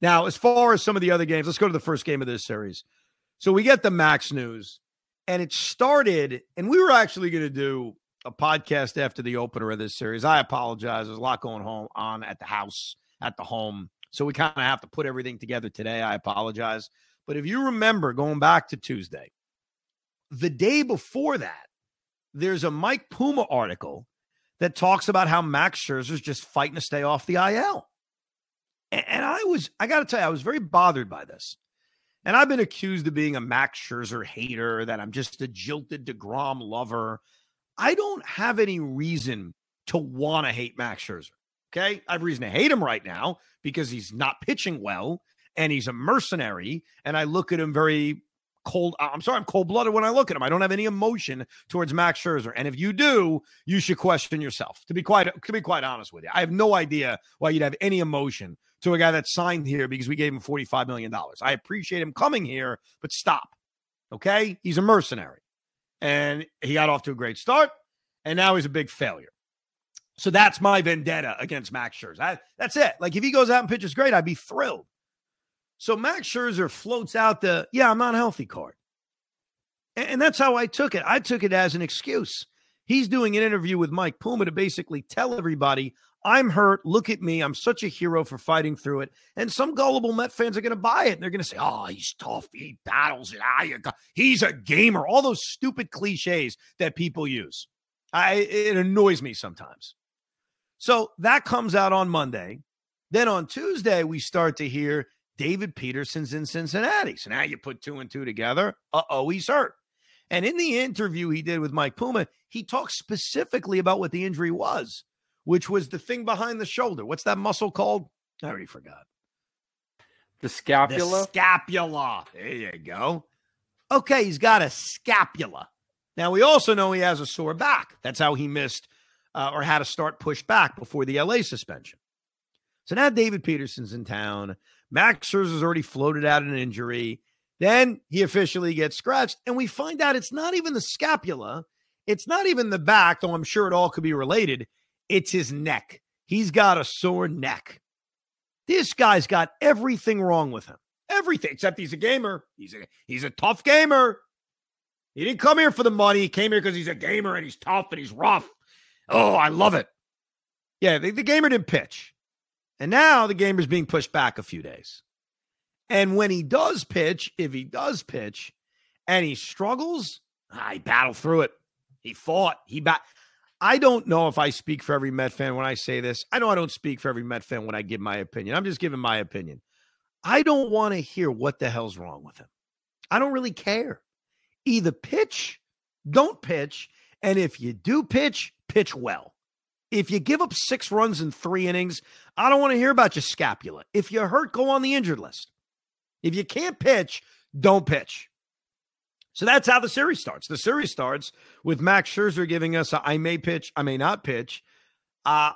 Now, as far as some of the other games, let's go to the first game of this series. So we get the Max news, and it started, and we were actually going to do a podcast after the opener of this series. I apologize. There's a lot going home on at the house, at the home. So we kind of have to put everything together today. I apologize. But if you remember going back to Tuesday, the day before that, there's a Mike Puma article that talks about how Max Scherzer's just fighting to stay off the IL. And I was, I got to tell you, I was very bothered by this. And I've been accused of being a Max Scherzer hater, that I'm just a jilted DeGrom lover. I don't have any reason to want to hate Max Scherzer. Okay. I have reason to hate him right now because he's not pitching well and he's a mercenary. And I look at him very cold. Uh, I'm sorry, I'm cold blooded when I look at him. I don't have any emotion towards Max Scherzer. And if you do, you should question yourself. To be quite to be quite honest with you, I have no idea why you'd have any emotion to a guy that signed here because we gave him $45 million. I appreciate him coming here, but stop. Okay? He's a mercenary. And he got off to a great start, and now he's a big failure. So that's my vendetta against Max Scherzer. I, that's it. Like if he goes out and pitches great, I'd be thrilled. So Max Scherzer floats out the, yeah, I'm not healthy card. And, and that's how I took it. I took it as an excuse. He's doing an interview with Mike Puma to basically tell everybody, I'm hurt. Look at me. I'm such a hero for fighting through it. And some gullible Met fans are going to buy it. And they're going to say, oh, he's tough. He battles it. Ah, he's a gamer. All those stupid cliches that people use. I, it annoys me sometimes. So that comes out on Monday. Then on Tuesday, we start to hear David Peterson's in Cincinnati. So now you put two and two together. Uh oh, he's hurt. And in the interview he did with Mike Puma, he talked specifically about what the injury was, which was the thing behind the shoulder. What's that muscle called? I already forgot. The scapula? The scapula. There you go. Okay, he's got a scapula. Now, we also know he has a sore back. That's how he missed uh, or had to start pushed back before the LA suspension. So now David Peterson's in town. Max Scherzer's already floated out an injury. Then he officially gets scratched, and we find out it's not even the scapula. It's not even the back, though I'm sure it all could be related. It's his neck. He's got a sore neck. This guy's got everything wrong with him. Everything, except he's a gamer. He's a he's a tough gamer. He didn't come here for the money. He came here because he's a gamer and he's tough and he's rough. Oh, I love it. Yeah, the, the gamer didn't pitch. And now the gamer's being pushed back a few days. And when he does pitch, if he does pitch and he struggles, I battle through it. He fought. He bat. I don't know if I speak for every Met fan when I say this. I know I don't speak for every Met fan when I give my opinion. I'm just giving my opinion. I don't want to hear what the hell's wrong with him. I don't really care. Either pitch, don't pitch, and if you do pitch, pitch well. If you give up six runs in three innings, I don't want to hear about your scapula. If you're hurt, go on the injured list. If you can't pitch, don't pitch. So that's how the series starts. The series starts with Max Scherzer giving us I may pitch, I may not pitch. Uh,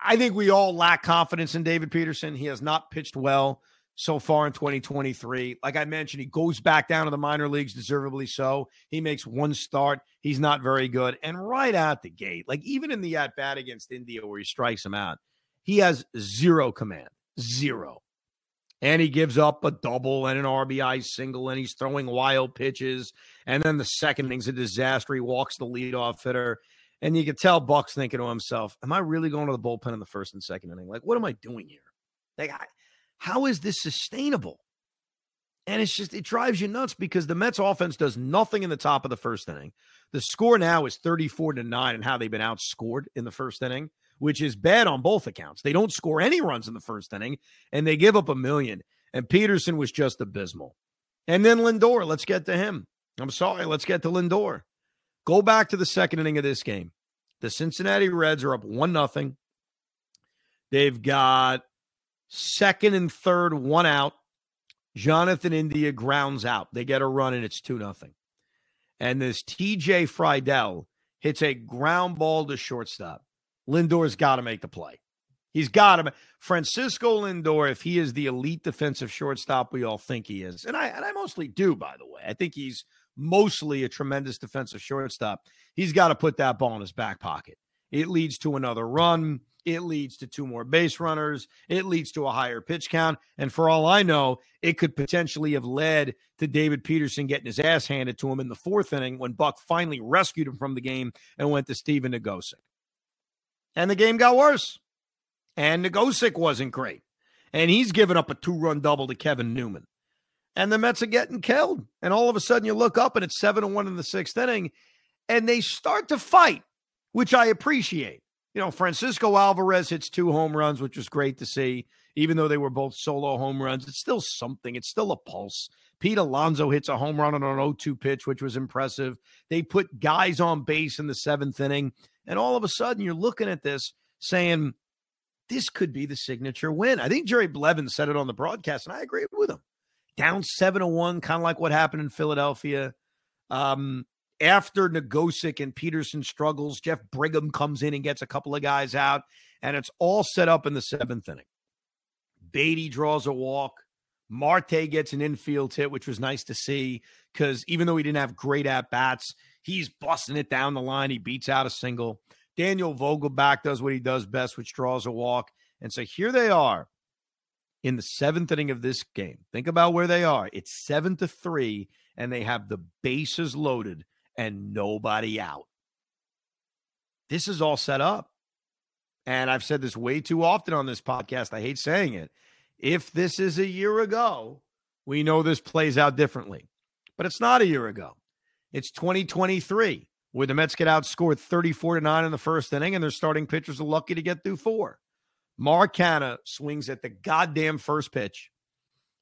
I think we all lack confidence in David Peterson. He has not pitched well so far in 2023. Like I mentioned, he goes back down to the minor leagues, deservedly so. He makes one start. He's not very good. And right out the gate, like even in the at bat against India where he strikes him out, he has zero command, zero and he gives up a double and an RBI single, and he's throwing wild pitches. And then the second inning's a disaster. He walks the leadoff hitter, and you can tell Buck's thinking to himself, "Am I really going to the bullpen in the first and second inning? Like, what am I doing here? Like, how is this sustainable?" And it's just it drives you nuts because the Mets offense does nothing in the top of the first inning. The score now is 34 to 9 and how they've been outscored in the first inning which is bad on both accounts. They don't score any runs in the first inning and they give up a million. And Peterson was just abysmal. And then Lindor, let's get to him. I'm sorry, let's get to Lindor. Go back to the second inning of this game. The Cincinnati Reds are up 1 nothing. They've got second and third, one out. Jonathan India grounds out. They get a run and it's 2 nothing. And this TJ Friedl hits a ground ball to shortstop. Lindor's got to make the play. He's got him. Francisco Lindor, if he is the elite defensive shortstop we all think he is, and I and I mostly do, by the way. I think he's mostly a tremendous defensive shortstop. He's got to put that ball in his back pocket. It leads to another run. It leads to two more base runners. It leads to a higher pitch count. And for all I know, it could potentially have led to David Peterson getting his ass handed to him in the fourth inning when Buck finally rescued him from the game and went to Stephen Nogosek. And the game got worse. And Nogosek wasn't great. And he's given up a two run double to Kevin Newman. And the Mets are getting killed. And all of a sudden you look up and it's 7 to 1 in the sixth inning. And they start to fight, which I appreciate. You know, Francisco Alvarez hits two home runs, which was great to see. Even though they were both solo home runs, it's still something. It's still a pulse. Pete Alonso hits a home run on an 0 2 pitch, which was impressive. They put guys on base in the seventh inning. And all of a sudden, you're looking at this saying, this could be the signature win. I think Jerry Blevins said it on the broadcast, and I agree with him. Down 7 to 1, kind of like what happened in Philadelphia. Um, after Nogosek and Peterson struggles, Jeff Brigham comes in and gets a couple of guys out, and it's all set up in the seventh inning. Baty draws a walk. Marte gets an infield hit, which was nice to see because even though he didn't have great at bats, he's busting it down the line. He beats out a single. Daniel Vogelbach does what he does best, which draws a walk. And so here they are in the seventh inning of this game. Think about where they are. It's seven to three, and they have the bases loaded and nobody out. This is all set up. And I've said this way too often on this podcast. I hate saying it. If this is a year ago, we know this plays out differently. But it's not a year ago. It's 2023, where the Mets get outscored 34 to 9 in the first inning, and their starting pitchers are lucky to get through four. Mark Canha swings at the goddamn first pitch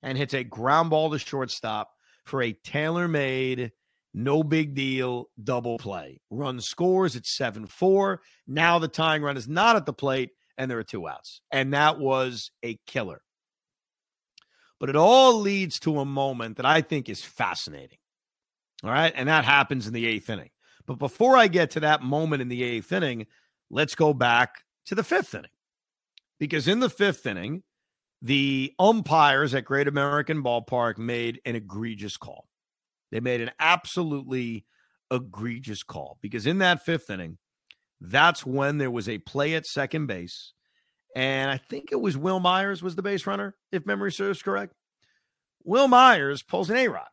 and hits a ground ball to shortstop for a tailor made no big deal, double play. Run scores at 7 4. Now the tying run is not at the plate, and there are two outs. And that was a killer. But it all leads to a moment that I think is fascinating. All right. And that happens in the eighth inning. But before I get to that moment in the eighth inning, let's go back to the fifth inning. Because in the fifth inning, the umpires at Great American Ballpark made an egregious call. They made an absolutely egregious call because in that fifth inning, that's when there was a play at second base. And I think it was Wil Myers was the base runner, if memory serves correct. Wil Myers pulls an A Rod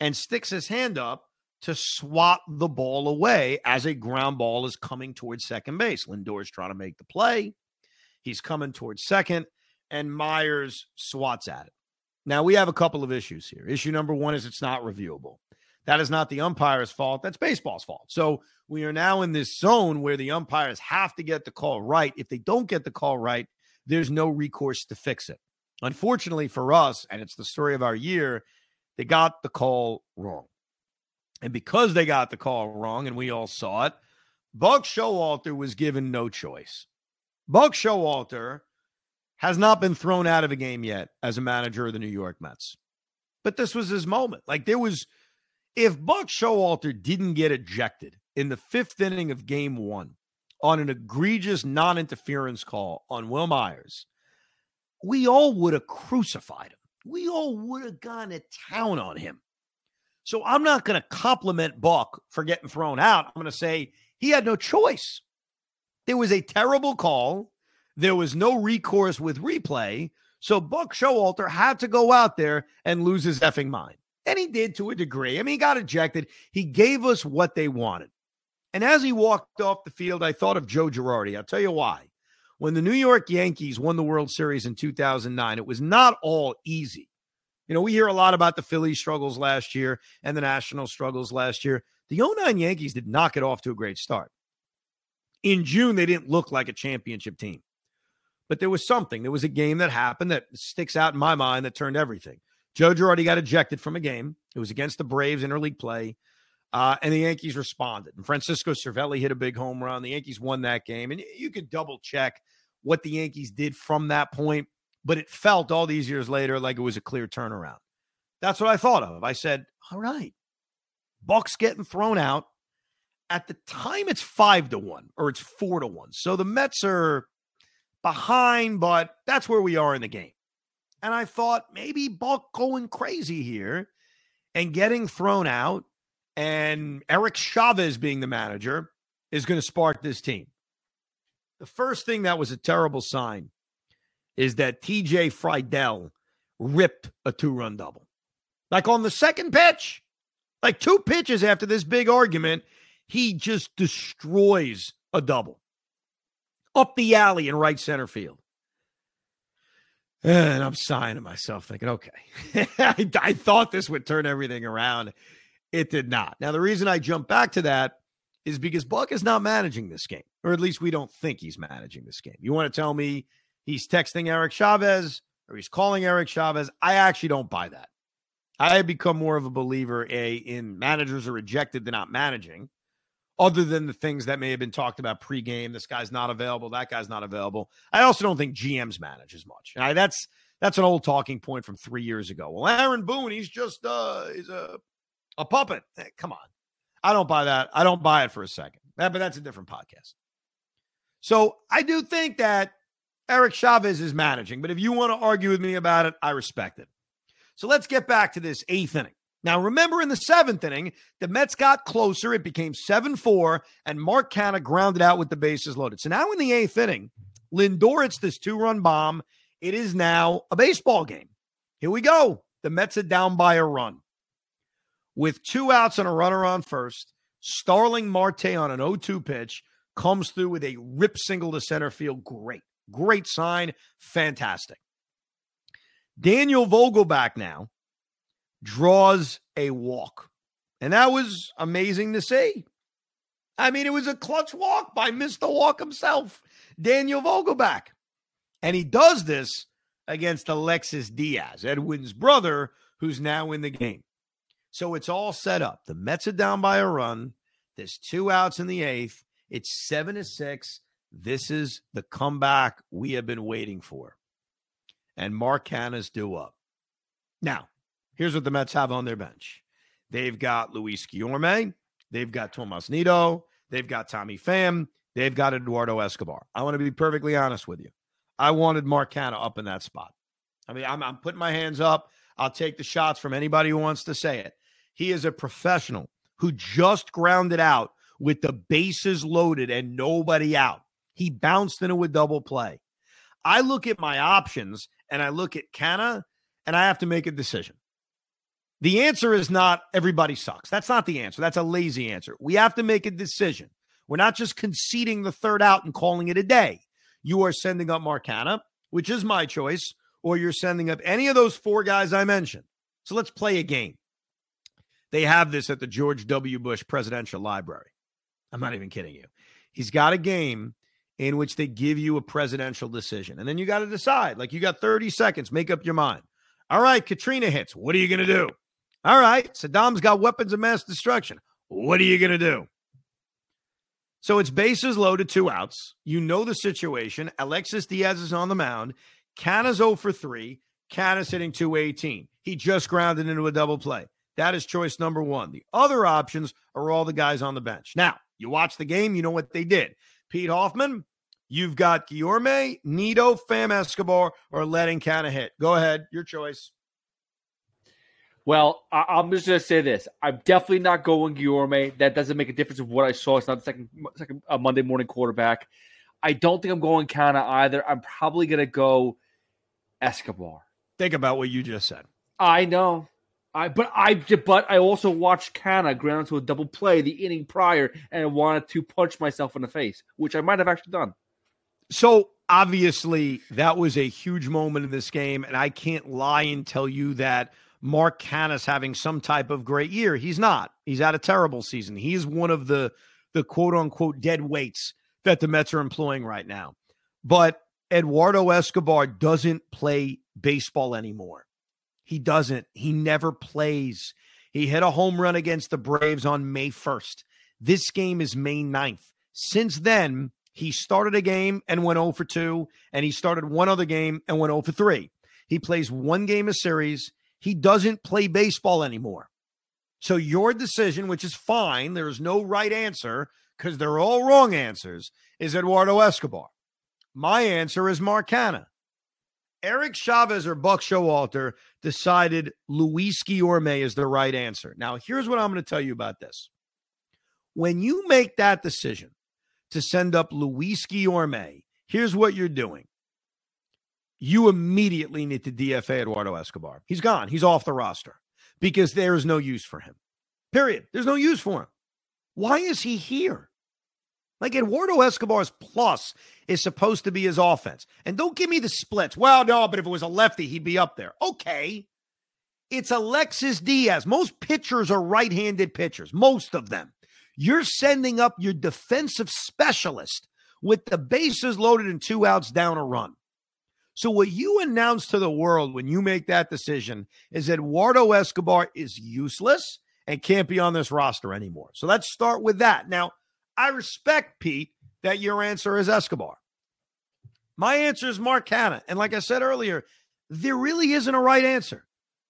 and sticks his hand up to swat the ball away as a ground ball is coming towards second base. Lindor is trying to make the play. He's coming towards second, and Myers swats at it. Now, we have a couple of issues here. Issue number one is it's not reviewable. That is not the umpire's fault. That's baseball's fault. So we are now in this zone where the umpires have to get the call right. If they don't get the call right, there's no recourse to fix it. Unfortunately for us, and it's the story of our year, they got the call wrong. And because they got the call wrong, and we all saw it, Buck Showalter was given no choice. Buck Showalter has not been thrown out of a game yet as a manager of the New York Mets. But this was his moment. Like there was, if Buck Showalter didn't get ejected in the fifth inning of game one on an egregious non interference call on Wil Myers, we all would have crucified him. We all would have gone to town on him. So I'm not going to compliment Buck for getting thrown out. I'm going to say he had no choice. There was a terrible call. There was no recourse with replay. So Buck Showalter had to go out there and lose his effing mind. And he did to a degree. I mean, he got ejected. He gave us what they wanted. And as he walked off the field, I thought of Joe Girardi. I'll tell you why. When the New York Yankees won the World Series in 2009, it was not all easy. You know, we hear a lot about the Phillies struggles last year and the National struggles last year. The 09 Yankees did not get off to a great start. In June, they didn't look like a championship team. But there was something. There was a game that happened that sticks out in my mind that turned everything. Joe Girardi got ejected from a game. It was against the Braves in interleague play. Uh, and the Yankees responded. And Francisco Cervelli hit a big home run. The Yankees won that game. And you could double check what the Yankees did from that point, but it felt all these years later like it was a clear turnaround. That's what I thought of. I said, all right, Buck's getting thrown out. At the time, it's five to one or it's four to one. So the Mets are behind, but that's where we are in the game. And I thought maybe Buck going crazy here and getting thrown out, and Eric Chavez being the manager is going to spark this team. The first thing that was a terrible sign is that TJ Friedl ripped a two run double. Like on the second pitch, like two pitches after this big argument, he just destroys a double up the alley in right center field. And I'm sighing to myself, thinking, okay, I, I, thought this would turn everything around. It did not. Now, the reason I jump back to that is because Buck is not managing this game, or at least we don't think he's managing this game. You want to tell me he's texting Eric Chavez or he's calling Eric Chavez? I actually don't buy that. I have become more of a believer a in managers are rejected, they're not managing other than the things that may have been talked about pregame. This guy's not available. That guy's not available. I also don't think GMs manage as much. I, that's that's an old talking point from three years ago. Well, Aaron Boone, he's just uh, he's a a puppet. Hey, come on, I don't buy that. I don't buy it for a second. That, but that's a different podcast. So I do think that Eric Chavez is managing. But if you want to argue with me about it, I respect it. So let's get back to this eighth inning. Now, remember in the seventh inning, the Mets got closer. It became 7 4, and Mark Canha grounded out with the bases loaded. So now in the eighth inning, Lindor hits this two run bomb. It is now a baseball game. Here we go. The Mets are down by a run. With two outs and a runner on first, Starling Marte on an 0 2 pitch comes through with a rip single to center field. Great. Great sign. Fantastic. Daniel Vogelbach now draws a walk. And that was amazing to see. I mean, it was a clutch walk by Mr. Walk himself, Daniel Vogelbach. And he does this against Alexis Diaz, Edwin's brother, who's now in the game. So it's all set up. The Mets are down by a run. There's two outs in the eighth. It's seven to six. This is the comeback we have been waiting for. And Mark Canha's due up. Now, Here's what the Mets have on their bench. They've got Luis Guillorme. They've got Tomas Nido. They've got Tommy Pham. They've got Eduardo Escobar. I want to be perfectly honest with you. I wanted Mark Canha up in that spot. I mean, I'm, I'm putting my hands up. I'll take the shots from anybody who wants to say it. He is a professional who just grounded out with the bases loaded and nobody out. He bounced into a double play. I look at my options and I look at Canha and I have to make a decision. The answer is not everybody sucks. That's not the answer. That's a lazy answer. We have to make a decision. We're not just conceding the third out and calling it a day. You are sending up Mark Canha, which is my choice, or you're sending up any of those four guys I mentioned. So let's play a game. They have this at the George W. Bush Presidential Library. I'm not even kidding you. He's got a game in which they give you a presidential decision. And then you got to decide. Like you got 30 seconds, make up your mind. All right, Katrina hits. What are you going to do? All right, Saddam's got weapons of mass destruction. What are you going to do? So it's bases loaded, two outs. You know the situation. Alexis Diaz is on the mound. Canha's 0 for 3. Canha's hitting 218. He just grounded into a double play. That is choice number one. The other options are all the guys on the bench. Now, you watch the game, you know what they did. Pete Hoffman, you've got Guillorme, Nido, Pham Escobar, or letting Canha hit. Go ahead, your choice. Well, I- am just going to say this. I'm definitely not going Guillorme. That doesn't make a difference of what I saw. It's not the second, second uh, Monday morning quarterback. I don't think I'm going Canha either. I'm probably going to go Escobar. Think about what you just said. I know. I but I but I also watched Canha ground to a double play the inning prior and wanted to punch myself in the face, which I might have actually done. So obviously that was a huge moment in this game, and I can't lie and tell you that Mark Canha's having some type of great year. He's not. He's had a terrible season. He is one of the the quote unquote dead weights that the Mets are employing right now. But Eduardo Escobar doesn't play baseball anymore. He doesn't. He never plays. He hit a home run against the Braves on May 1st. This game is May 9th. Since then, he started a game and went 0 for 2, and he started one other game and went 0 for 3. He plays one game a series he doesn't play baseball anymore. So your decision, which is fine, there is no right answer because they're all wrong answers, is Eduardo Escobar. My answer is Mark Canha. Eric Chavez or Buck Showalter decided Luis Guillorme is the right answer. Now, here's what I'm going to tell you about this. When you make that decision to send up Luis Guillorme, here's what you're doing. You immediately need to DFA Eduardo Escobar. He's gone. He's off the roster because there is no use for him. Period. There's no use for him. Why is he here? Like Eduardo Escobar's plus is supposed to be his offense. And don't give me the splits. Well, no, but if it was a lefty, he'd be up there. Okay. It's Alexis Diaz. Most pitchers are right handed pitchers, most of them. You're sending up your defensive specialist with the bases loaded and two outs down a run. So, what you announce to the world when you make that decision is Eduardo Escobar is useless and can't be on this roster anymore. So, let's start with that. Now, I respect, Pete, that your answer is Escobar. My answer is Mark Canha. And like I said earlier, there really isn't a right answer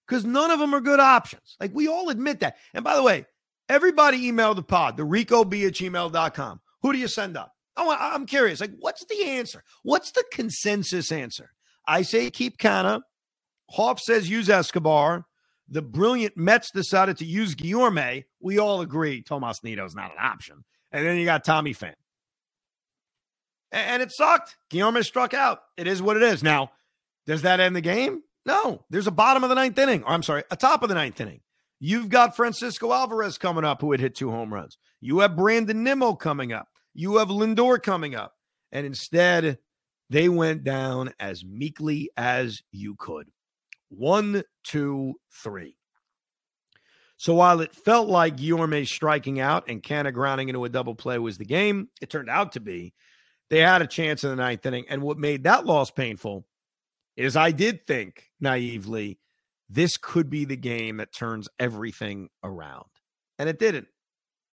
because none of them are good options. Like we all admit that. And by the way, everybody email the pod, the rico at gmail.com. Who do you send up? Oh, I'm curious. Like, what's the answer? What's the consensus answer? I say keep Canha. Hoff says use Escobar. The brilliant Mets decided to use Guillorme. We all agree Tomas Nido is not an option. And then you got Tommy Pham. And it sucked. Guillorme struck out. It is what it is. Now, does that end the game? No. There's a bottom of the ninth inning. Or I'm sorry, a top of the ninth inning. You've got Francisco Alvarez coming up who had hit two home runs. You have Brandon Nimmo coming up. You have Lindor coming up. And instead, they went down as meekly as you could. One, two, three. So while it felt like Guillorme striking out and Canha grounding into a double play was the game, it turned out to be they had a chance in the ninth inning. And what made that loss painful is I did think naively this could be the game that turns everything around. And it didn't.